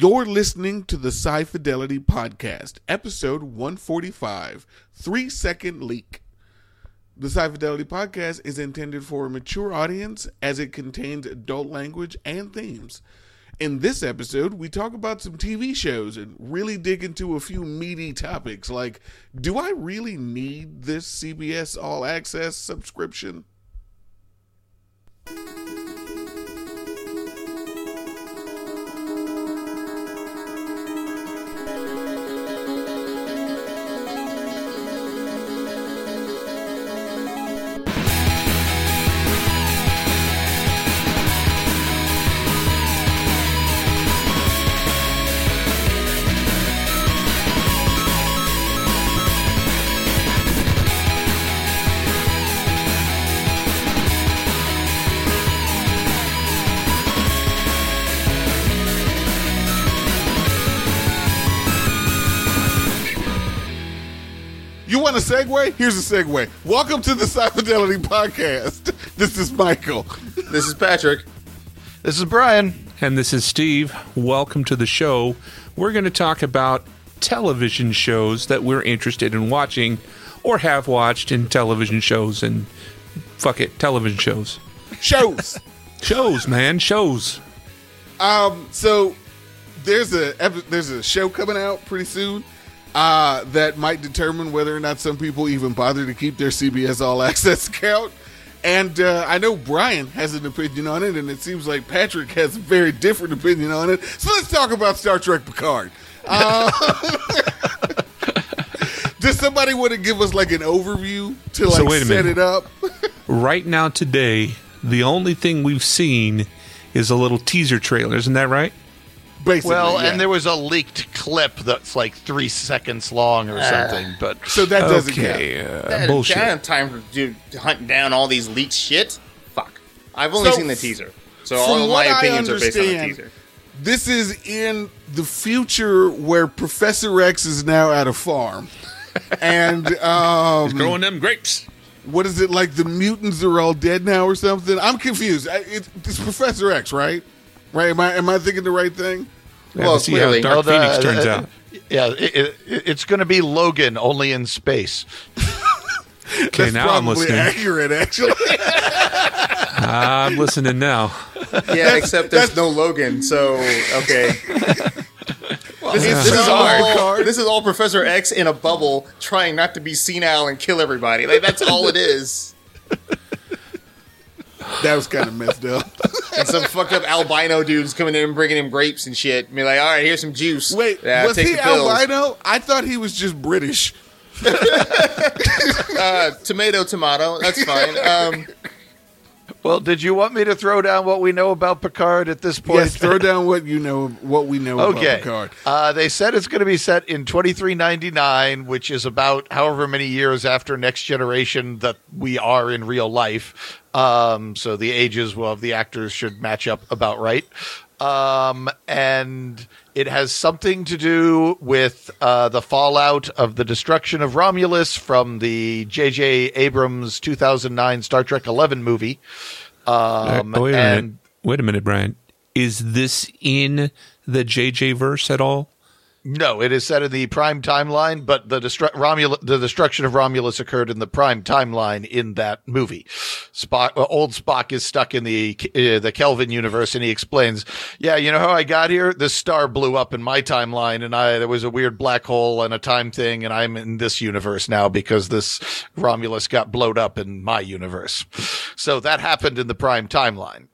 You're listening to the Sci Fidelity Podcast, episode 145 Three Second Leak. The Sci Fidelity Podcast is intended for a mature audience as it contains adult language and themes. In this episode, we talk about some TV shows and really dig into a few meaty topics like do I really need this CBS All Access subscription? You want a segue? Here's a segue. Welcome to the Sci Fidelity Podcast. This is Michael. This is Patrick. This is Brian. And this is Steve. Welcome to the show. We're going to talk about television shows that we're interested in watching or have watched in television shows and fuck it, television shows. Shows. Shows, man, shows. Um, so there's a there's a show coming out pretty soon uh, that might determine whether or not some people even bother to keep their CBS All Access account. And uh, I know Brian has an opinion on it, and it seems like Patrick has a very different opinion on it. So let's talk about Star Trek Picard. Uh, does somebody want to give us like an overview to like So set minute. it up? Right now, today, the only thing we've seen is a little teaser trailer. Isn't that right? Basically, Well, yeah. and there was a leaked clip that's like three seconds long or something. But so that doesn't count. Okay, uh, I bullshit. don't have time to do to hunt down all these leaked shit. Fuck. I've only So, seen the teaser, so all my opinions are based on the teaser. This is in the future where Professor X is now at a farm. and um, Growing them grapes. what is it like? The mutants are all dead now, or something? I'm confused. I- it's Professor X, right? Right? Am I am I thinking the right thing? We Well, have to see clearly. how Dark Well, Phoenix the- turns uh, out. Yeah, it, it, it's going to be Logan only in space. Okay, That's now I'm probably listening. accurate, actually. I'm listening now. Yeah, except there's no Logan. So okay. This, is, this is Sean all. This is all Professor X in a bubble, trying not to be senile and kill everybody. Like that's all it is. That was kind of messed up. And some fucked up albino dudes coming in and bringing him grapes and shit. And be like, all right, here's some juice. Wait, yeah, was take he the albino? I thought he was just British. Uh, tomato, tomato. That's fine. Um, Well, did you want me to throw down what we know about Picard at this point? Yes, throw down what you know, what we know about Okay. Picard. Uh, they said it's going to be set in 2399, which is about however many years after Next Generation that we are in real life. Um, so the ages of the actors should match up about right. Um, and it has something to do with uh, the fallout of the destruction of Romulus from the J.J. Abrams 2009 Star Trek 11 movie. Um, Uh, wait a and minute. Wait a minute, Brian. Is this in the JJ verse at all? No, it is set in the prime timeline, but the destru- Romul- the destruction of Romulus occurred in the prime timeline in that movie. Spock, uh, old Spock is stuck in the uh, the Kelvin universe, and he explains, "Yeah, you know how I got here? This star blew up in my timeline, and I there was a weird black hole and a time thing, and I'm in this universe now because this Romulus got blowed up in my universe. So that happened in the prime timeline."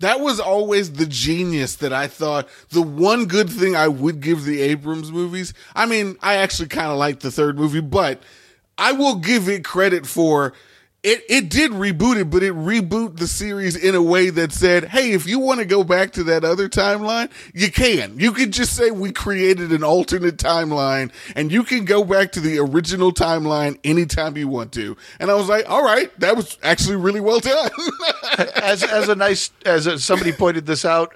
That was always the genius that I thought. The one good thing I would give the Abrams movies. I mean, I actually kind of like the third movie, but I will give it credit for it. It did reboot it, but it reboot the series in a way that said, "Hey, if you want to go back to that other timeline, you can. You could just say we created an alternate timeline, and you can go back to the original timeline anytime you want to." And I was like, "All right, that was actually really well done." as as a nice as a, somebody pointed this out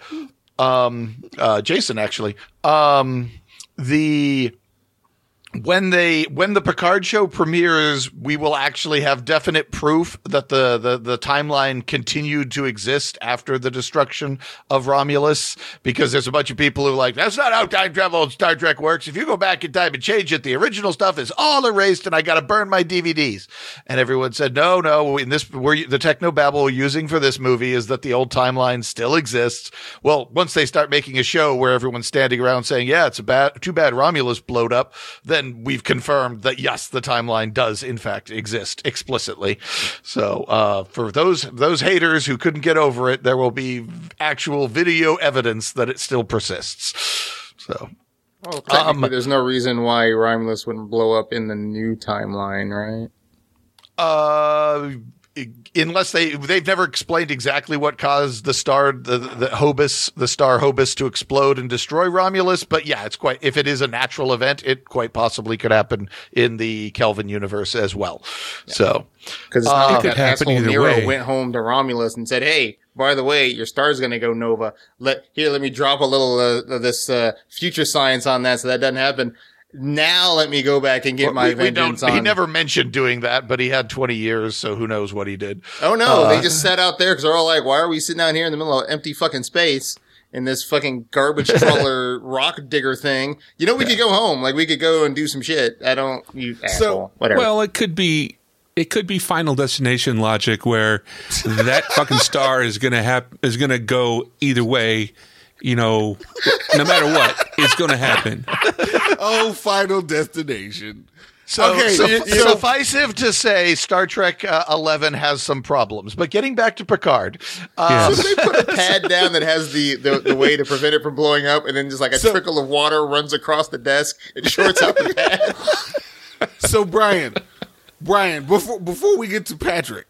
um uh jason actually um the when they when the Picard show premieres, we will actually have definite proof that the the the timeline continued to exist after the destruction of Romulus. Because there's a bunch of people who like that's not how time travel in Star Trek works. If you go back in time and change it, the original stuff is all erased, and I got to burn my DVDs. And everyone said no, no. In this, we're, the techno babble we're using for this movie is that the old timeline still exists. Well, once they start making a show where everyone's standing around saying, "Yeah, it's a bad, too bad Romulus blowed up," then we've confirmed that yes, the timeline does in fact exist explicitly. So uh, for those those haters who couldn't get over it, there will be actual video evidence that it still persists. So Well, Um, there's no reason why Romulus wouldn't blow up in the new timeline, right? Uh, unless they they've never explained exactly what caused the star the the Hobus the star Hobus to explode and destroy Romulus, but yeah, it's quite if it is a natural event, it quite possibly could happen in the Kelvin universe as well. So Because it's Uh, not it like could that happen asshole either Nero way. went home to Romulus and said, "Hey, by the way, your star's going to go nova. Let here, let me drop a little uh, of this uh, future science on that, so that doesn't happen. Now, let me go back and get my we, we don't. vengeance on." He never mentioned doing that, but he had twenty years, so who knows what he did. oh no, uh, they just sat out there because they're all like, "Why are we sitting out here in the middle of empty fucking space?" In this fucking garbage trawler rock digger thing, you know, we could go home. Like we could go and do some shit. I don't, you asshole. Whatever. Well, it could be it could be Final Destination logic where that fucking star is gonna have is gonna go either way. You know, no matter what, it's gonna happen. Oh, Final Destination. So, Okay, so, you- you know- suffice it to say, Star Trek uh, Eleven has some problems. But getting back to Picard, uh, Yes. they put a pad down that has the, the, the way to prevent it from blowing up, and then just like a So- trickle of water runs across the desk and shorts out the pad. So Brian, Brian, before before we get to Patrick,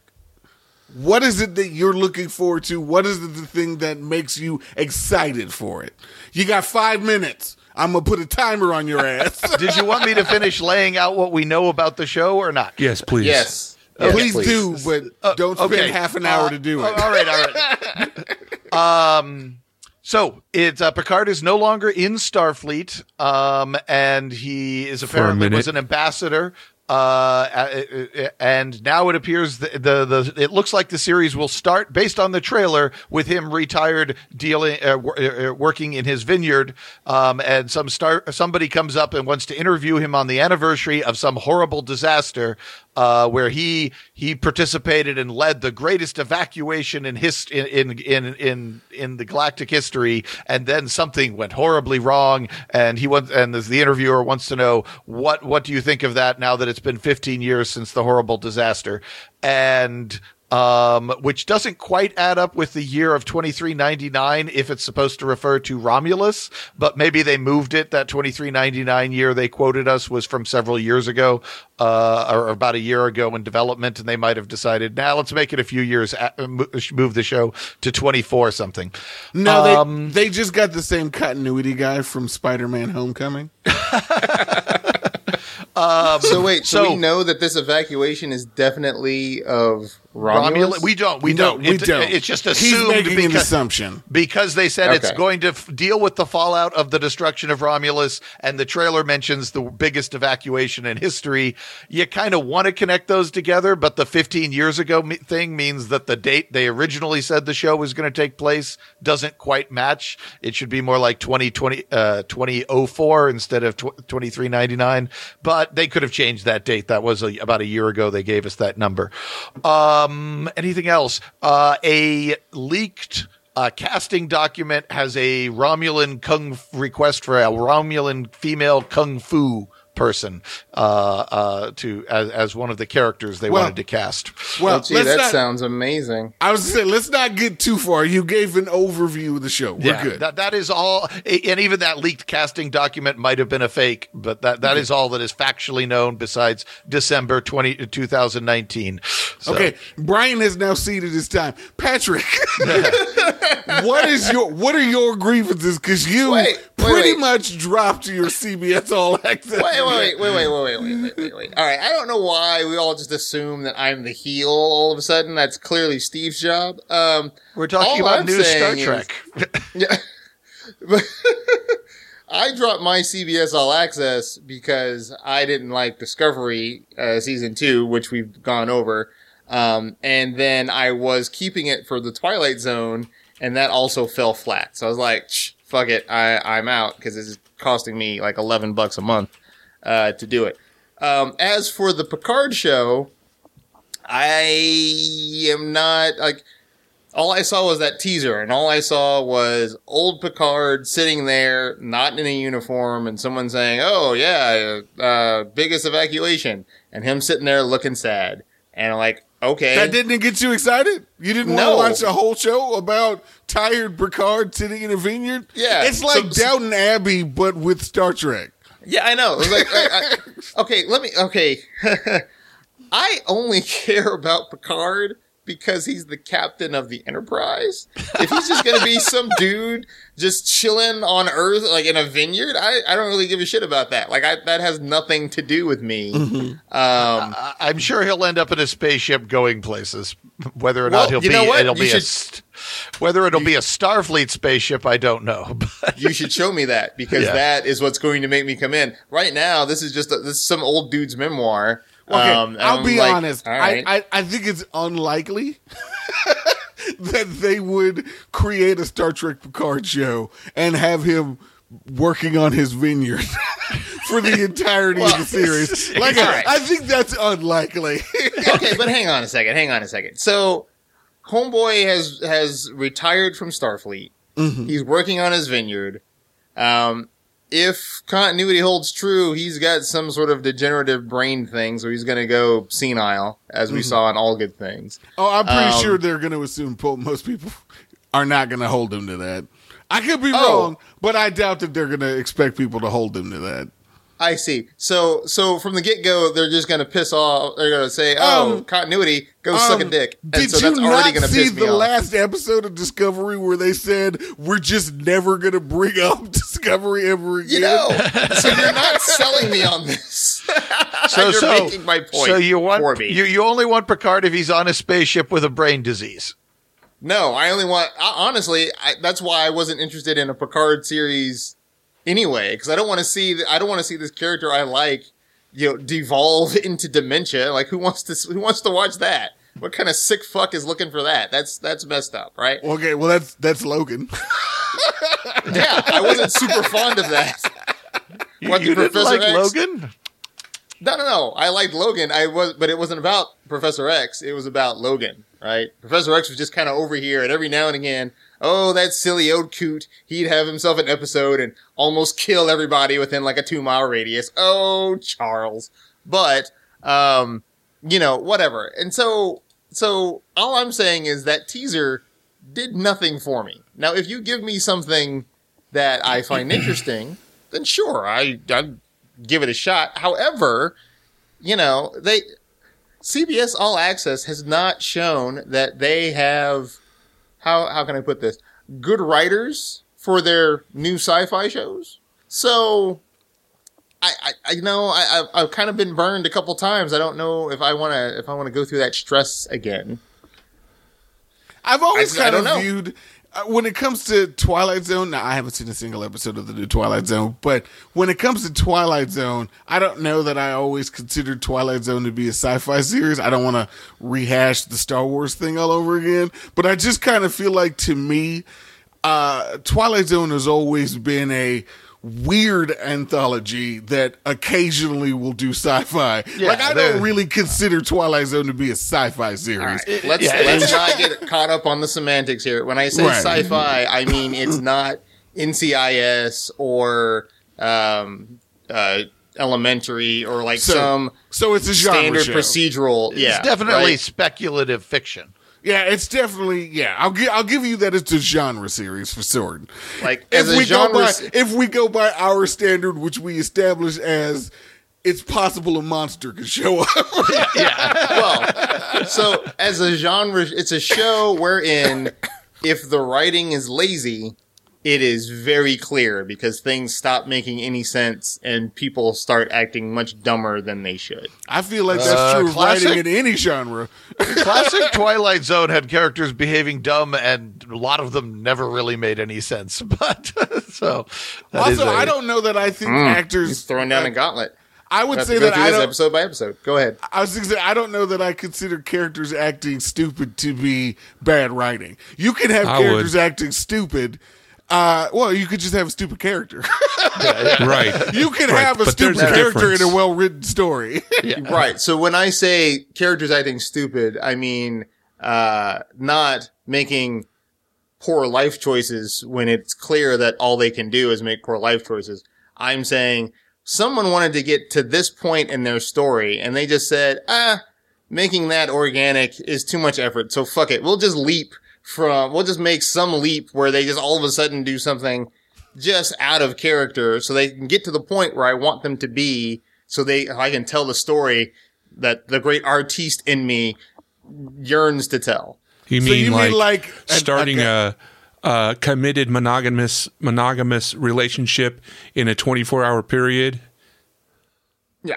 what is it that you're looking forward to? What is the thing that makes you excited for it? You got five minutes. I'm gonna put a timer on your ass. did you want me to finish laying out what we know about the show or not? Yes, please. yes. Yes, please, do, but don't spend okay. half an hour Uh, to do oh, it. All right, all right. um, so it's uh, Picard is no longer in Starfleet, um, and he is a apparently was an ambassador. Uh, uh, and now it appears the, the the it looks like the series will start based on the trailer with him retired dealing uh, wor- uh, working in his vineyard. Um, and some star somebody comes up and wants to interview him on the anniversary of some horrible disaster uh, where he he participated and led the greatest evacuation in his in in in in, in the galactic history, and then something went horribly wrong, and he wants and the interviewer wants to know what what do you think of that now that it's been 15 years since the horrible disaster, and um, which doesn't quite add up with the year of 2399 if it's supposed to refer to Romulus, but maybe they moved it. That 2399 year they quoted us was from several years ago, uh, or about a year ago in development, and they might have decided, now let's make it a few years, a- mo- move the show to 24 something. No, they Um, they just got the same continuity guy from Spider-Man: Homecoming. Um, so wait, so, so- we know that this evacuation is definitely of Romulus? Romulus, we don't, we No, don't. we It- don't. It's just assumed. He's making an assumption. because they said it's going to f- deal with the fallout of the destruction of Romulus, and the trailer mentions the biggest evacuation in history. You kind of want to connect those together, but the 15 years ago me- thing means that the date they originally said the show was going to take place doesn't quite match. It should be more like 2020, uh, 2004 instead of tw- 2399, but they could have changed that date. That was a, about a year ago. They gave us that number. Um, anything else? Uh, a leaked uh, casting document has a Romulan kung request for a Romulan female kung fu person uh, uh, to as, as one of the characters they Well- wanted to cast. Well, Oh, gee, that not, sounds amazing. I was saying, let's not get too far. You gave an overview of the show. We're yeah, good. That, that is all, and even that leaked casting document might have been a fake, but that, that is all that is factually known besides December 20, 2019. So- Okay, Brian has now ceded his time. Patrick, what is your what are your grievances? Because you Wait, wait, pretty wait. much dropped your CBS All Access. Wait, wait, wait, wait, wait, wait, wait, wait, wait. All right, I don't know why we all just assume that I'm the heel all of a sudden. That's clearly Steve's job. Um, We're talking about I'm new Star saying is- Trek. yeah. But I dropped my CBS All Access because I didn't like Discovery uh, season two, which we've gone over. Um, and then I was keeping it for the Twilight Zone, and that also fell flat. So I was like, "Fuck it, I I'm out" because it's costing me like eleven bucks a month uh, to do it. Um, as for the Picard show, I am not like all I saw was that teaser, and all I saw was old Picard sitting there, not in a uniform, and someone saying, "Oh yeah, uh, biggest evacuation," and him sitting there looking sad, and I'm like, okay, That didn't get you excited? You didn't No. want to watch a whole show about tired Picard sitting in a vineyard? Yeah. It's like So- Downton Abbey, but with Star Trek. Yeah, I know. Like, I, I- okay, let me. Okay, I only care about Picard because he's the captain of the Enterprise. If he's just gonna be some dude just chilling on Earth, like in a vineyard, I, I don't really give a shit about that. Like, I, that has nothing to do with me. Um, I- I'm sure he'll end up in a spaceship going places. Whether or Well, not he'll you be, know what? it'll You be a should- st- whether it'll be a Starfleet spaceship, I don't know. But you should show me that because Yeah. that is what's going to make me come in. Right now, this is just a, this is some old dude's memoir. Okay, Um, I'll I'm be like, honest. all right. I, I, I think it's unlikely that they would create a Star Trek Picard show and have him working on his vineyard for the entirety of the series. Like, all I, right. I think that's unlikely. okay, but hang on a second. Hang on a second. So, Homeboy has has retired from Starfleet. He's working on his vineyard. Um, if continuity holds true, he's got some sort of degenerative brain thing, so he's going to go senile, as we saw in All Good Things. oh, I'm pretty Um, sure they're going to assume most people are not going to hold him to that. I could be Oh. wrong, but I doubt that they're going to expect people to hold him to that. I see. So, so from the get go, they're just going to piss off. They're going to say, "Oh, Um, continuity, go suck a Um, dick." And Did so you that's already not going to see piss me the off. last episode of Discovery where they said we're just never going to bring up Discovery ever again? you know, so you're not selling me on this. so, you're so, making my point. so you for want me. you you only want Picard if he's on a spaceship with a brain disease. No, I only want. I, honestly, I, that's why I wasn't interested in a Picard series anyway, because I don't want to see. I don't want to see this character I like, you know, devolve into dementia. Like, who wants to? Who wants to watch that? What kind of sick fuck is looking for that? That's that's messed up, right? Okay, well that's that's Logan. Yeah, I wasn't super fond of that. What, you the didn't Professor like X? Logan? No, no, no. I liked Logan. I was, but it wasn't about Professor X. It was about Logan, right? Professor X was just kind of over here, and every now and again, oh, that silly old coot, he'd have himself an episode and almost kill everybody within like a two mile radius. Oh, Charles. But, um, you know, whatever. And so, so all I'm saying is that teaser did nothing for me. Now, if you give me something that I find interesting, then sure, I, I'd give it a shot. However, you know, they, CBS All Access has not shown that they have, how, how can I put this? Good writers for their new sci-fi shows. So, I, I, I know I, I've, I've kind of been burned a couple times. I don't know if I want to, if I want to go through that stress again. I've always I- I kind of know. viewed when it comes to Twilight Zone. Now I haven't seen a single episode of the new Twilight Zone, but when it comes to Twilight Zone, I don't know that I always considered Twilight Zone to be a sci-fi series. I don't want to rehash the Star Wars thing all over again, but I just kind of feel like to me, uh, Twilight Zone has always been a weird anthology that occasionally will do sci-fi. Yeah, like I don't really consider Twilight Zone to be a sci-fi series. Let's Yeah, let's not get caught up on the semantics here. When I say Right. sci-fi, I mean it's not NCIS or um, uh, elementary or like So- some So it's a genre standard show. procedural. yeah, definitely right? speculative fiction. Yeah, it's definitely yeah. I'll give I'll give you that it's a genre series for certain. like If as a we genre. go by if we go by our standard, which we establish as it's possible a monster could show up. yeah. well, so as a genre, it's a show wherein if the writing is lazy, it is very clear because things stop making any sense and people start acting much dumber than they should. I feel like that's Uh, true of classic- writing in any genre. Classic Twilight Zone had characters behaving dumb, and a lot of them never really made any sense. But so that is also, a- I don't know that I think He's actors throwing down a gauntlet. I would say that I don't. episode by episode. Go ahead. I was gonna say I don't know that I consider characters acting stupid to be bad writing. You can have I would. characters acting stupid. Uh, well, you could just have a stupid character. right. you can Right, have a but there's stupid a character in a well-written story. Right. So when I say characters acting stupid, I mean uh, not making poor life choices when it's clear that all they can do is make poor life choices. I'm saying someone wanted to get to this point in their story and they just said, ah, making that organic is too much effort. So fuck it. We'll just leap from, we'll just make some leap where they just all of a sudden do something just out of character so they can get to the point where I want them to be so they, I can tell the story that the great artiste in me yearns to tell. You So mean, you like, mean like starting a- a, a committed monogamous monogamous relationship in a 24 hour period? Yeah.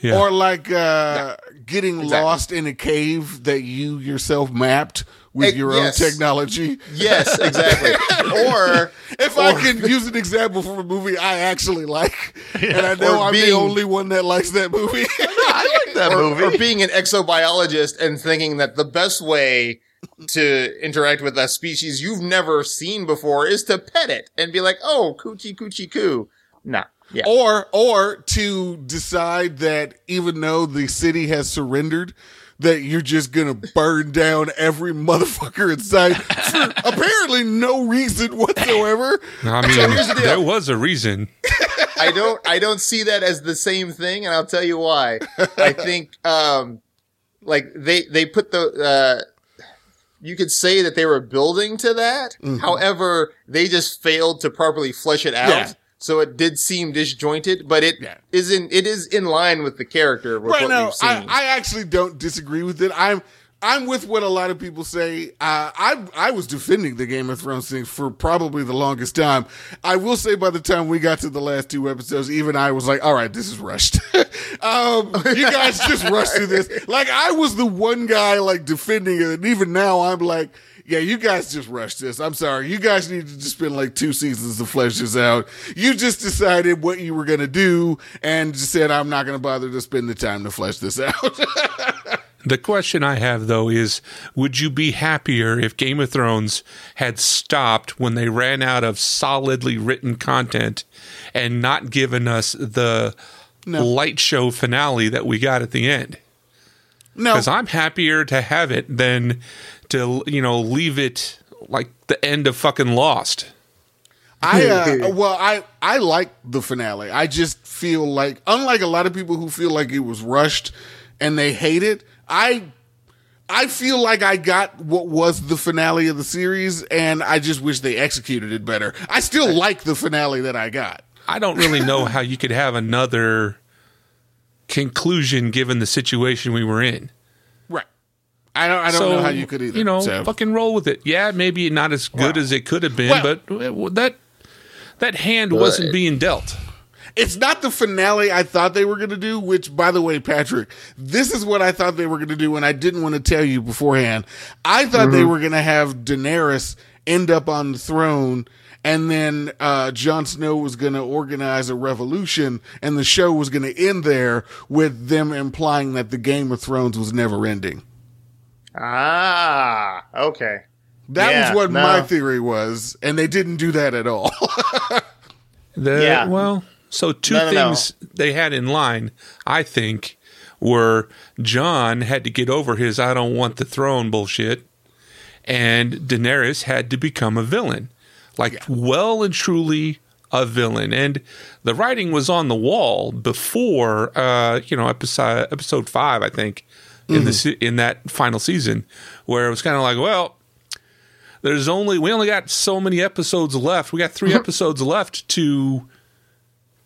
Yeah. Or like uh, getting Exactly. lost in a cave that you yourself mapped with your yes. own technology. Yes, exactly. or If I can use an example from a movie I actually like, and I know Or I'm the only one that likes that movie. I like that or, movie. or being an exobiologist and thinking that the best way to interact with a species you've never seen before is to pet it and be like, oh, coochie coochie coo. Nah. Yeah. or or to decide that even though the city has surrendered that you're just gonna burn down every motherfucker in sight for apparently no reason whatsoever I mean, here's the there was a reason. I don't I don't see that as the same thing, and I'll tell you why. I think um like they they put the uh you could say that they were building to that. However, they just failed to properly flesh it out. Yeah. So it did seem disjointed, but it Yeah. is in it is in line with the character with right what now seen. I, I actually don't disagree with it. I'm i'm with what a lot of people say. Uh, i i was defending the game of thrones thing for probably the longest time. I will say by the time we got to the last two episodes even i was like all right this is rushed. Um you guys just rushed through this. Like i was the one guy like defending it and even now i'm like yeah, you guys just rushed this. I'm sorry. You guys needed to spend like two seasons to flesh this out. You just decided what you were going to do and just said, I'm not going to bother to spend the time to flesh this out. The question I have though is would you be happier if Game of Thrones had stopped when they ran out of solidly written content and not given us the light show finale that we got at the end? no, Because I'm happier to have it than to, you know, leave it like the end of fucking Lost. I uh, well, I I like the finale. I just feel like, unlike a lot of people who feel like it was rushed and they hate it, I I feel like I got what was the finale of the series, and I just wish they executed it better. I still like the finale that I got. I don't really know how you could have another conclusion given the situation we were in. Right. I don't. I don't know how you could either. You know, so. fucking roll with it. Yeah, maybe not as good as it could have been, Well- but that that hand wasn't being dealt. It's not the finale I thought they were going to do, which, by the way, Patrick, this is what I thought they were going to do, and I didn't want to tell you beforehand. I thought they were going to have Daenerys end up on the throne, and then uh, Jon Snow was going to organize a revolution, and the show was going to end there with them implying that the Game of Thrones was never ending. Ah, okay. That Yeah, was what no. my theory was, and they didn't do that at all. The, Yeah. Well, so two No, no, no. things they had in line, I think, were Jon had to get over his I don't want the throne bullshit, and Daenerys had to become a villain. Like, well and truly a villain. And the writing was on the wall before, uh, you know, episode, episode five, I think, in, the, in that final season, where it was kind of like, well, there's only we only got so many episodes left. We got 3 episodes left to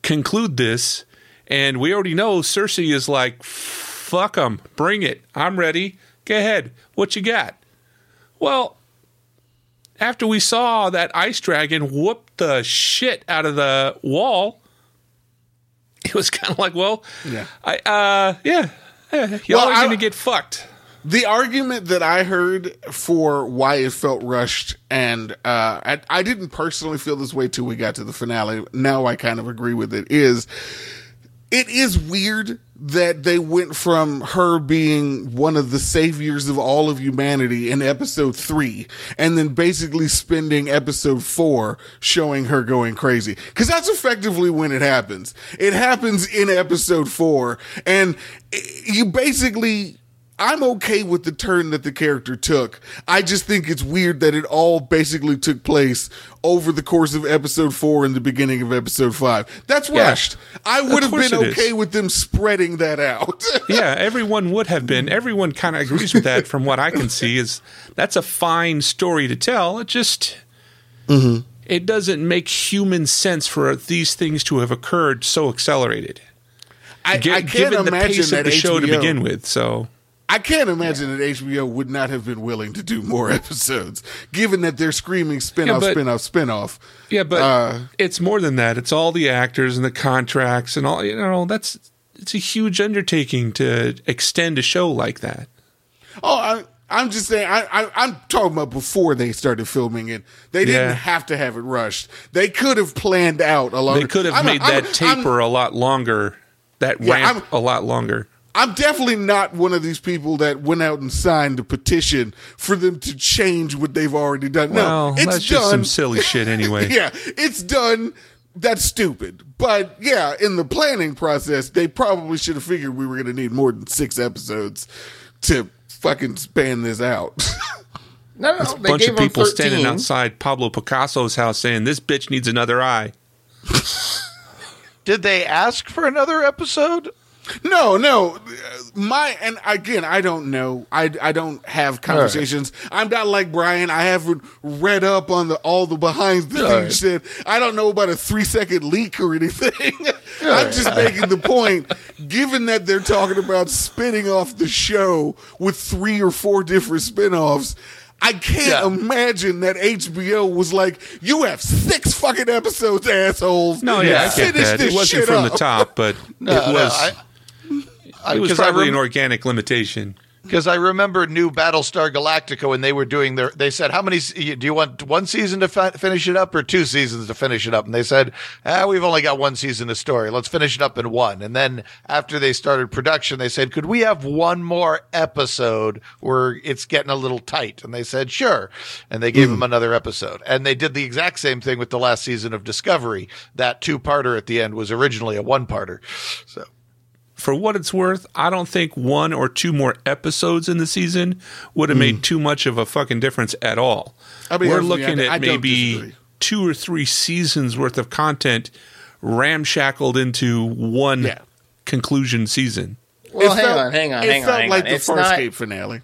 conclude this, and we already know Cersei is like, "Fuck them, bring it. I'm ready. Go ahead. What you got?" Well, after we saw that ice dragon whoop the shit out of the wall, it was kind of like, well, Yeah. I, uh, yeah, yeah y'all Well, are I- gonna get fucked. The argument that I heard for why it felt rushed, and uh, I, I didn't personally feel this way till we got to the finale. Now I kind of agree with it. Is it is weird that they went from her being one of the saviors of all of humanity in episode three, and then basically spending episode four showing her going crazy. Cause that's effectively when it happens. It happens in episode four, and you basically, I'm okay with the turn that the character took. I just think it's weird that it all basically took place over the course of episode four and the beginning of episode five. That's Yeah. rushed. I would have been it is. okay with them spreading that out. yeah, everyone would have been. Everyone kind of agrees with that from what I can see is that's a fine story to tell. It just mm-hmm. it doesn't make human sense for these things to have occurred so accelerated. I, Gi- I can't given the imagine pace that of the show to begin with. So I can't imagine that HBO would not have been willing to do more episodes, given that they're screaming spin Yeah, but- spin off, spin off. yeah, but Uh, it's more than that. It's all the actors and the contracts and all. You know, that's it's a huge undertaking to extend a show like that. Oh, I, I'm just saying. I, I, I'm talking about before they started filming it. They didn't Yeah. have to have it rushed. They could have planned out a lot. They could have made that taper a lot longer. That Yeah, ramp I'm- a lot longer. I'm definitely not one of these people that went out and signed a petition for them to change what they've already done. Well, no, it's that's just done. some silly shit anyway. yeah, it's done. That's stupid. But yeah, in the planning process, they probably should have figured we were going to need more than six episodes to fucking span this out. No, no, A they bunch gave of people standing outside Pablo Picasso's house saying, "This bitch needs another eye." Did they ask for another episode? No, no. My and again, I don't know. I I don't have conversations. I'm not like Brian. I haven't read up on the all the behind the All scenes shit. I don't know about a three second leak or anything. I'm just making the point. Given that they're talking about spinning off the show with three or four different spin-offs. I can't Yeah. imagine that HBO was like, "You have six fucking episodes, assholes." No, yeah, I get Finish that. this It wasn't shit from up." the top, but No, it was. I- I- it was probably rem- an organic limitation. Because I remember new Battlestar Galactica when they were doing their, they said, "How many? Do you want one season to fi- finish it up, or two seasons to finish it up?" And they said, "Ah, we've only got one season of story. Let's finish it up in one." And then after they started production, they said, "Could we have one more episode where it's getting a little tight?" And they said, "Sure." And they gave them another episode. And they did the exact same thing with the last season of Discovery. That two-parter at the end was originally a one-parter. So. For what it's worth, I don't think one or two more episodes in the season would have made too much of a fucking difference at all. I'll be We're honest with you, looking I- at I maybe disagree. two or three seasons worth of content ramshackled into one Yeah. conclusion season. Well, It hang felt- on, hang on, It hang on. It felt like on. the It's not, finale.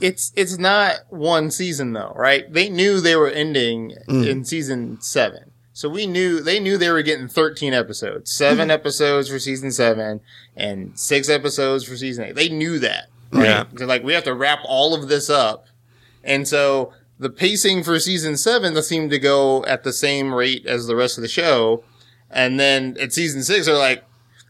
it's it's not one season though, right? They knew they were ending Mm. in season seven, so we knew they knew they were getting thirteen episodes, seven Mm. episodes for season seven, and six episodes for season eight. They knew that. Right? Yeah. They're like, we have to wrap all of this up, and so the pacing for season seven seemed to go at the same rate as the rest of the show, and then at season six, they're like.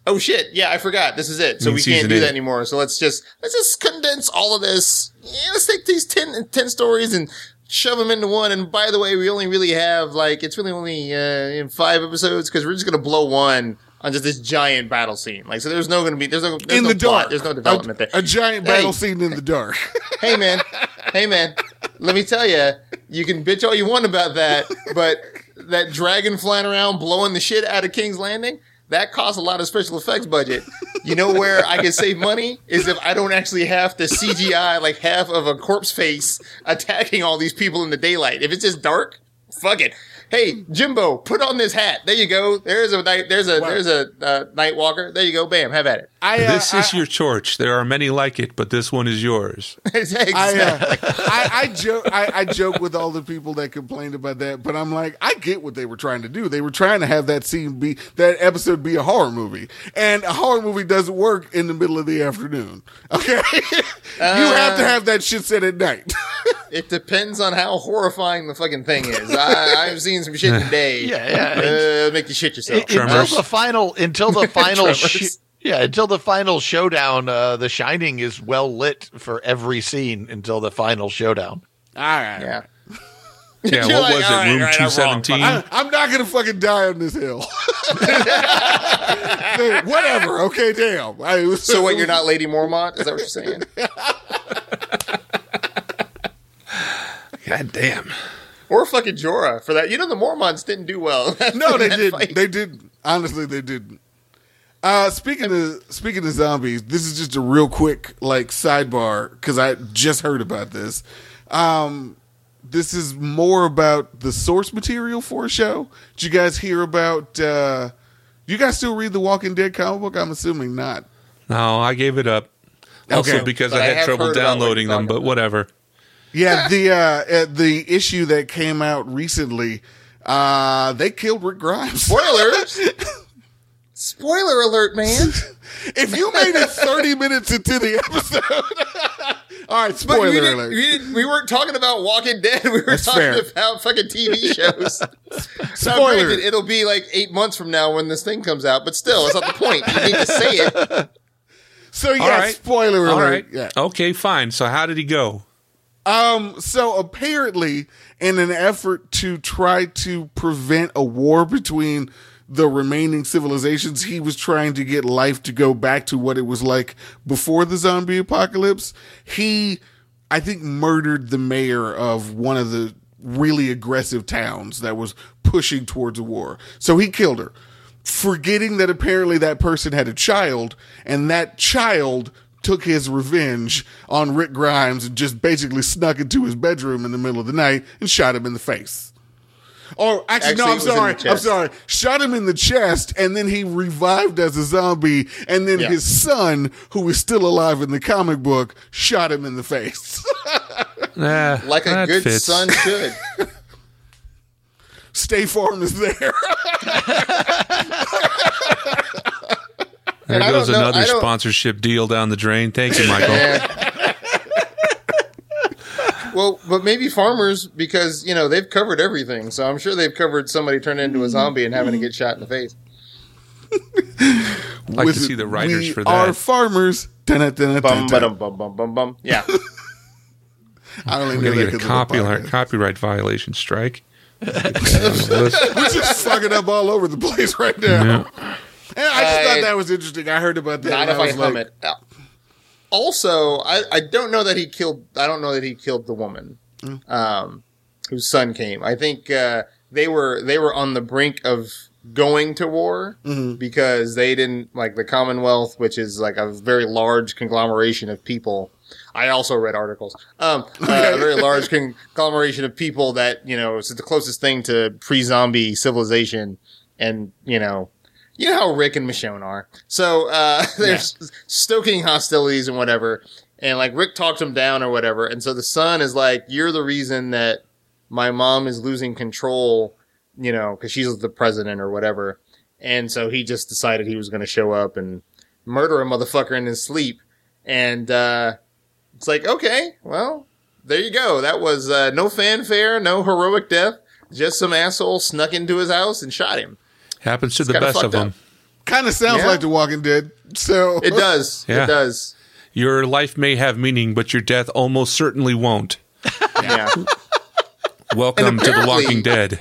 Oh shit! Yeah, I forgot. This is it. So In we can't do eight. that anymore. So let's just let's just condense all of this. Yeah, let's take these 10, 10 stories and shove them into one. And by the way, we only really have like it's really only uh, in five episodes because we're just gonna blow one on just this giant battle scene. Like so, there's no gonna be there's no there's in no the plot, dark. There's no development a, there. A giant Hey. battle scene in the dark. hey man, hey man, let me tell you, you can bitch all you want about that, but that dragon flying around blowing the shit out of King's Landing. That costs a lot of special effects budget. You know where I can save money is if I don't actually have to CGI like half of a corpse face attacking all these people in the daylight. If it's just dark, fuck it. Hey Jimbo, put on this hat. There you go. There's a night. There's a there's a uh, night walker. There you go. Bam. Have at it. I, uh, this is I, your torch. There are many like it, but this one is yours. exactly. I, uh, I, I joke. I, I joke with all the people that complained about that, but I'm like, I get what they were trying to do. They were trying to have that scene be that episode be a horror movie, and a horror movie doesn't work in the middle of the afternoon. Okay, you have to have that shit set at night. It depends on how horrifying the fucking thing is. I, I've seen some shit today. Yeah, yeah. Uh, make you shit yourself. It- until the final, until the final, sh- yeah, until the final showdown. Uh, the Shining is well lit for every scene until the final showdown. All right. yeah. Yeah, You're what like, was "All it? right, Room all right, I'm 217? I, I'm not gonna fucking die on this hill. Dude, Whatever. Okay, damn. I, So what? You're not Lady Mormont? Is that what you're saying? God damn. Or fucking Jorah for that? You know the Mormonts didn't do well. No, they did. fight. They did. Honestly, they didn't. Uh, speaking of speaking of zombies, this is just a real quick like sidebar because I just heard about this. Um, this is more about the source material for a show. Did you guys hear about? Uh, you guys still read the Walking Dead comic book? I'm assuming not. No, I gave it up. Also Okay. because But I I had have trouble heard about what downloading them, talking but whatever. Yeah, the uh, uh, the issue that came out recently, uh, they killed Rick Grimes. Spoilers. Spoiler alert, man. if you made it 30 minutes into the episode. All right, But spoiler we, alert. we, didn't, we weren't talking about Walking Dead. We were That's talking fair. about fucking TV shows. Spoiler. granted, it'll be like eight months from now when this thing comes out, but still, it's not the point. You need to say it. So yeah, All right. spoiler alert. right. Yeah. Okay, fine. So how did he go? Um. So apparently, in an effort to try to prevent a war between the remaining civilizations, he was trying to get life to go back to what it was like before the zombie apocalypse. He, I think, murdered the mayor of one of the really aggressive towns that was pushing towards a war. So he killed her. forgetting that apparently that person had a child, and that child took his revenge on Rick Grimes and just basically snuck into his bedroom in the middle of the night and shot him in the face. Or actually, Actually, no, I'm sorry. I'm sorry. Shot him in the chest, and then he revived as a zombie. And then Yeah. his son, who is still alive in the comic book, shot him in the face. Nah, Like a good fits. son should. State Farm is there. There And goes don't know- another sponsorship deal down the drain. Thank you, Michael. Yeah. well, but maybe farmers because you know they've covered everything, so I'm sure they've covered somebody turning into a zombie and having to get shot in the face. I'd like to see the writers we for Are that. farmers. Dun-dun-dun-dun-dun. Bum bum bum bum bum bum. Yeah, I don't even We're gonna get a copyright copyright violation strike. Get that on the list. We're just fucking up all over the place right now. And I just I- thought that was interesting. I heard about that. not if I was hum like, it. Also, I, I don't know that he killed. I don't know that he killed the woman, um, whose son came. I think uh, they were they were on the brink of going to war because they didn't like the Commonwealth, which is like a very large conglomeration of people. I also read articles. Um, uh, a very large conglomeration of people that you know is the closest thing to pre-zombie civilization, and you know you know how Rick and Michonne are. So uh, they're s stoking hostilities and whatever. And like Rick talked him down or whatever. And so the son is like, "You're the reason that my mom is losing control," you know, because she's the president or whatever. And so he just decided he was going to show up and murder a motherfucker in his sleep. And uh, it's like, okay, well, there you go. That was uh, no fanfare, no heroic death. Just some asshole snuck into his house and shot him. Happens to the best of fucked up. them. kind of sounds Yeah. like The Walking Dead. So It does. Yeah. It does. Your life may have meaning, but your death almost certainly won't. Yeah. Welcome to The Walking Dead.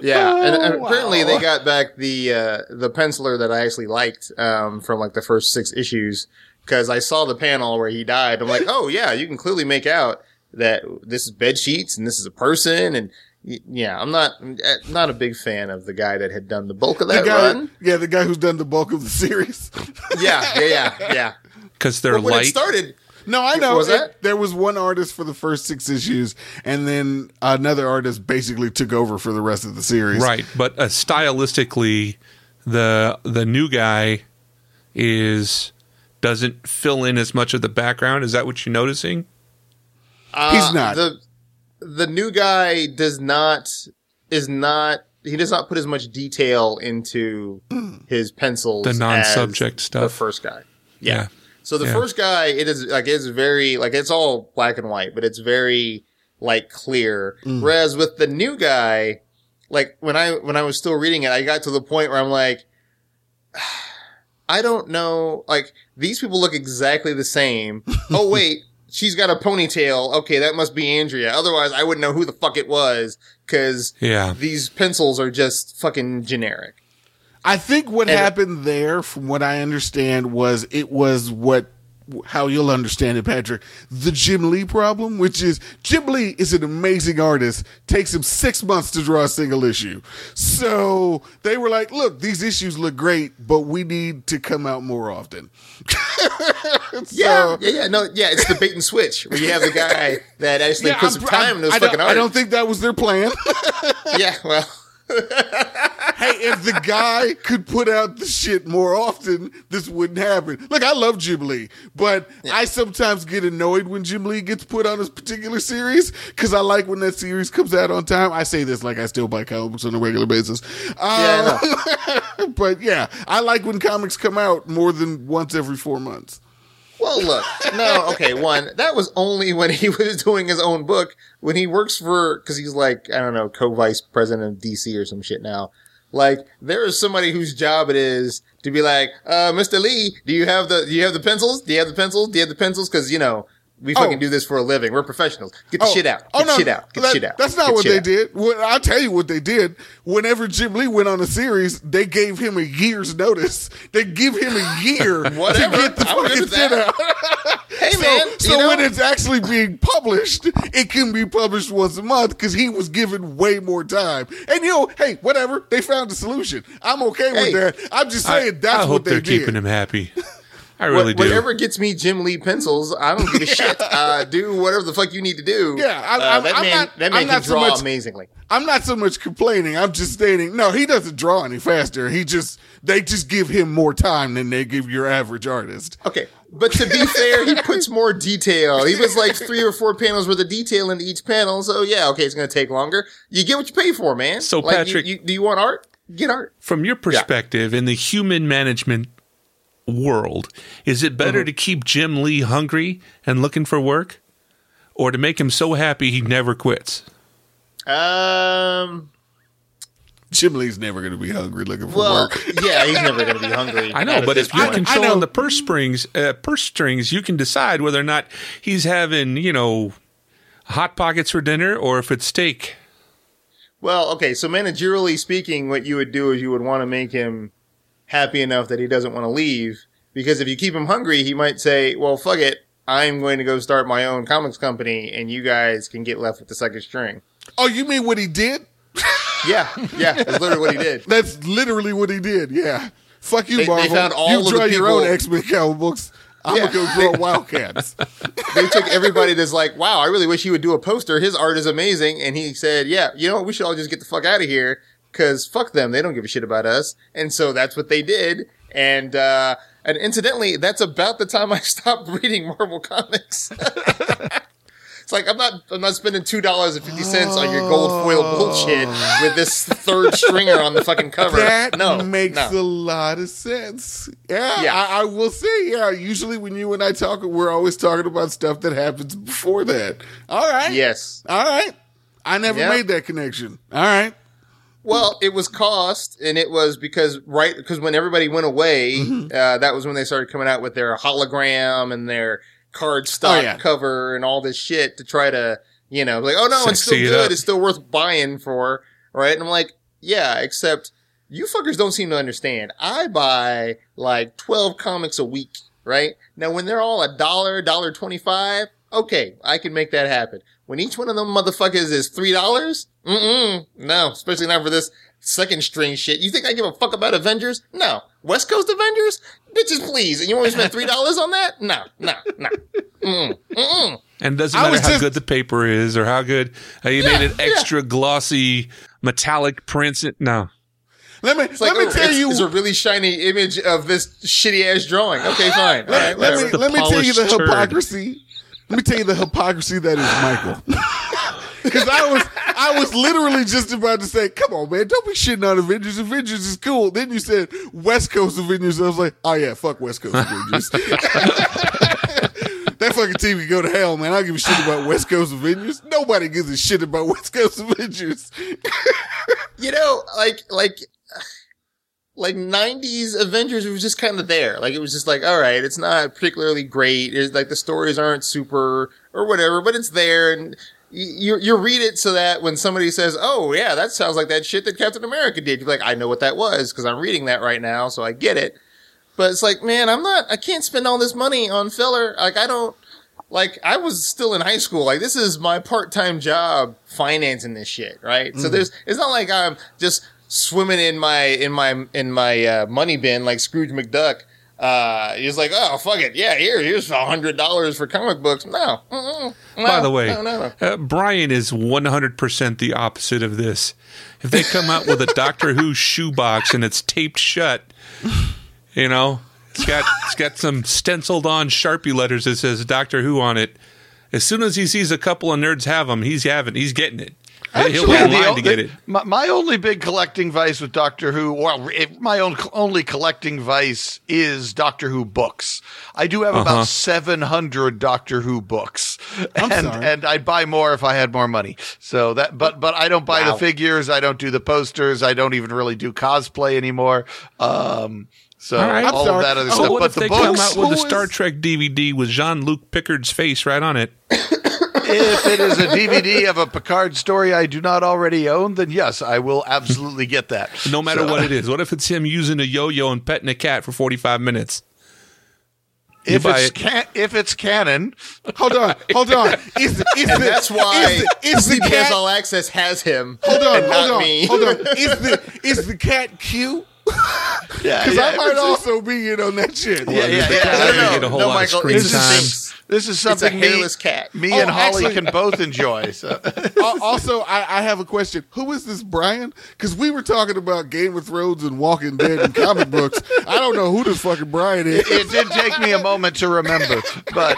Yeah. and, and Oh, apparently wow. they got back the uh, the penciler that I actually liked um, from like the first six issues because I saw the panel where he died. I'm like, oh yeah, you can clearly make out that this is bed sheets and this is a person and. Y- Yeah, I'm not eh, not a big fan of the guy that had done the bulk of the that guy, run. yeah, the guy who's done the bulk of the series. Yeah, yeah, yeah, yeah. Because they're But when light. it started, no, I know. Was It- that? there was one artist for the first six issues, and then another artist basically took over for the rest of the series. Right, but uh, stylistically, the the new guy is doesn't fill in as much of the background. Is that what you're noticing? Uh, He's not. the the new guy does not is not he does not put as much detail into his pencils The non-subject as stuff. the first guy yeah, Yeah. so the Yeah. first guy it is like it's very like it's all black and white but it's very like clear. Mm. Whereas with the new guy, like when I when I was still reading it, I got to the point where I'm like, I don't know. Like these people look exactly the same. oh wait, she's got a ponytail. Okay, that must be Andrea. Otherwise, I wouldn't know who the fuck it was because Yeah. these pencils are just fucking generic. I think what And- happened there, from what I understand, was it was what how you'll understand it, Patrick. The Jim Lee problem, which is Jim Lee is an amazing artist. Takes him six months to draw a single issue. So they were like, "Look, these issues look great, but we need to come out more often." Yeah, So- yeah, yeah. No, yeah. It's the bait and switch where you have the guy that actually Yeah, put I'm- some time I'm- into his I fucking I don't think that was their plan. yeah, well, hey, if the guy could put out the shit more often, this wouldn't happen. Look, I love Jim Lee, but I sometimes get annoyed when Jim Lee gets put on his particular series because I like when that series comes out on time. I say this like I still buy comics on a regular basis. Yeah, Uh, but yeah, I like when comics come out more than once every four months. Well, look. No, okay. One, that was only when he was doing his own book. When he works for, because he's like, I don't know, co-vice president of DC or some shit now. Like, there is somebody whose job it is to be like, uh, Mr. Lee, do you have the, do you have the pencils? Do you have the pencils? Do you have the pencils? Cause, you know, we fucking Oh. do this for a living. We're professionals. Get the oh. shit out. Oh, get Oh, the no, shit out. Get the that- shit out. That's not Get what they out. did. Well, I'll tell you what they did. Whenever Jim Lee went on a series, they gave him a year's notice. They give him a year to get the I'm fucking shit out. Hey, so man. so you know, when it's actually being published, it can be published once a month because he was given way more time. And you know, hey, whatever. They found a solution. I'm okay Hey. with that. I'm just I, saying that's I what hope they they're did. keeping him happy. I What- really do. Whatever gets me Jim Lee pencils, I don't give a shit. Uh, do whatever the fuck you need to do. Yeah, I- Uh, I'm- that I'm man, not- that man I'm can not so draw much- amazingly. I'm not so much complaining. I'm just stating, no, he doesn't draw any faster. He just, they just give him more time than they give your average artist. Okay, but to be fair, he puts more detail. He was like three or four panels worth of detail into each panel. So yeah, okay, it's going to take longer. You get what you pay for, man. So, Like, Patrick- you, do you want art? Get art. From your perspective, in the human management world, is it Mm-hmm. better to keep Jim Lee hungry and looking for work, or to make him so happy he never quits? Um. Jim Lee's never going to be hungry looking for Well, work. yeah, he's never going to be hungry. I know, but if you're controlling the purse strings, uh, purse strings, you can decide whether or not he's having, you know, hot pockets for dinner or if it's steak. Well, okay, so managerially speaking, what you would do is you would want to make him happy enough that he doesn't want to leave. Because if you keep him hungry, he might say, well, fuck it. I'm going to go start my own comics company and you guys can get left with the second string. Oh, you mean what he did? Yeah, yeah, that's literally what he did. That's literally what he did. Yeah. Fuck you, They- they found all you of the draw your own X Men comic books. I'm Yeah. gonna go draw Wildcats. They took everybody that's like, wow, I really wish he would do a poster. His art is amazing. And he said, yeah, you know what? We should all just get the fuck out of here because fuck them. They don't give a shit about us. And so that's what they did. And, uh, and incidentally, that's about the time I stopped reading Marvel comics. it's like, I'm not, I'm not spending $2.50 on your gold foil bullshit with this third stringer on the fucking cover. That no, makes no. a lot of sense. Yeah, Yeah. I, I will say, yeah. Usually, when you and I talk, we're always talking about stuff that happens before that. All right. Yes. All right. I never Yeah. made that connection. All right. Well, it was cost, and it was because right because when everybody went away, Mm-hmm. uh, that was when they started coming out with their hologram and their card stock Oh, yeah. cover and all this shit to try to you know like oh no it's still good up. it's still worth buying for right and I'm like yeah except you fuckers don't seem to understand I buy like twelve comics a week right now when they're all a dollar dollar twenty five okay I can make that happen when each one of them motherfuckers is three dollars mm no especially not for this second string shit you think I give a fuck about Avengers no West Coast Avengers bitches please and you want me to spend three dollars on that no no no mm mm And doesn't matter how just- good the paper is or how good uh, you made it extra glossy metallic prints. It, no. Let me It's like, let me oh, tell it's, you. it's a really shiny image of this shitty ass drawing. Okay, fine. All right, let me let me tell you the polished turd. hypocrisy. Let me tell you the hypocrisy that is Michael. Because I was I was literally just about to say, "Come on, man, don't be shitting on Avengers. Avengers is cool." Then you said West Coast Avengers. I was like, "Oh yeah, fuck West Coast Avengers." that fucking team can go to hell, man. I don't give a shit about West Coast Avengers. Nobody gives a shit about West Coast Avengers. you know, like like like 90s Avengers was just kind of there. Like it was just like, all right, it's not particularly great. It's like the stories aren't super or whatever, but it's there and you you read it so that when somebody says, "Oh yeah, that sounds like that shit that Captain America did," you're like, "I know what that was because I'm reading that right now, so I get it." But it's like, man, I'm not. I can't spend all this money on filler. Like I don't. Like I was still in high school. Like this is my part time job financing this shit, right? Mm. So there's. It's not like I'm just swimming in my in my in my uh, money bin like Scrooge McDuck uh, he's like, oh, fuck it. Yeah, here, here's a hundred dollars for comic books. No. no By the way, no, no, uh, Brian is 100% the opposite of this. If they come out with a Doctor Who shoebox and it's taped shut, you know, it's got, it's got some stenciled on Sharpie letters that says Doctor Who on it. As soon as he sees a couple of nerds have them, he's having, he's getting it. Actually, He'll be the, to get it. My, my, only big collecting vice with Doctor Who, well, it, my own only collecting vice is Doctor Who books. I do have uh-huh. about 700 Doctor Who books, I'm and sorry. and I'd buy more if I had more money. So that, but but I don't buy wow. the figures. I don't do the posters. I don't even really do cosplay anymore. Um, so all, right. all of that other oh, stuff. What but if the they books, come out with a Star Trek DVD with Jean Luc Picard's face right on it? If it is a DVD of a Picard story I do not already own, then yes, I will absolutely get that. No matter so, what it is. What if it's him using a yo-yo and petting a cat for 45 minutes? if it's it. can- if it's canon, hold on, hold on. Is, is the, that's why is, the, is the cat, All Access has him. Hold on, hold on, me. hold on. Is the is the cat cute? yeah, because yeah, I might also be in on that shit. Yeah, yeah, yeah. yeah. No, no, no, Michael. It's time. This is something it's a hairless me, cat. Me oh, and Holly actually, can both enjoy. So. also, I, I, have a question. Who is this Brian? Because we were talking about Game of Thrones and Walking Dead and comic books. I don't know who this fucking Brian is. It, it did take me a moment to remember, but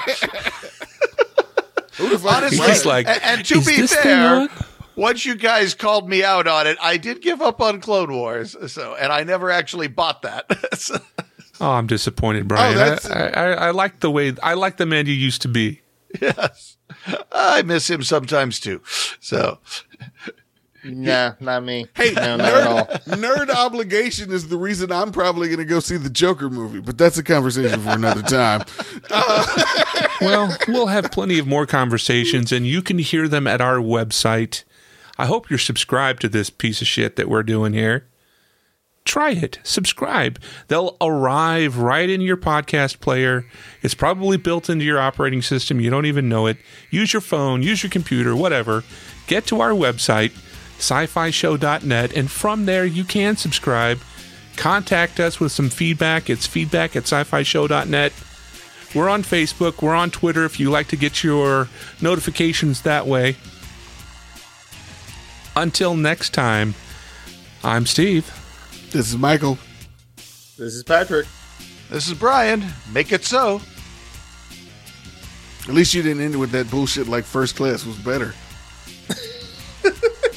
Who the fuck honestly, like, and, and to be fair once you guys called me out on it, I did give up on Clone Wars. So, and I never actually bought that. so. Oh, I'm disappointed, Brian. Oh, I, I, I like the way I like the man you used to be. Yes, I miss him sometimes too. So, nah, not me. Hey, no, nerd, nerd obligation is the reason I'm probably going to go see the Joker movie, but that's a conversation for another time. Uh, well, we'll have plenty of more conversations, and you can hear them at our website. I hope you're subscribed to this piece of shit that we're doing here try it. Subscribe. They'll arrive right in your podcast player. It's probably built into your operating system. You don't even know it. Use your phone, use your computer, whatever. Get to our website, sci fi show.net, and from there you can subscribe. Contact us with some feedback. It's feedback at sci fi show.net. We're on Facebook. We're on Twitter if you like to get your notifications that way. Until next time, I'm Steve. This is Michael. This is Patrick. This is Brian. Make it so. At least you didn't end with that bullshit like first class was better.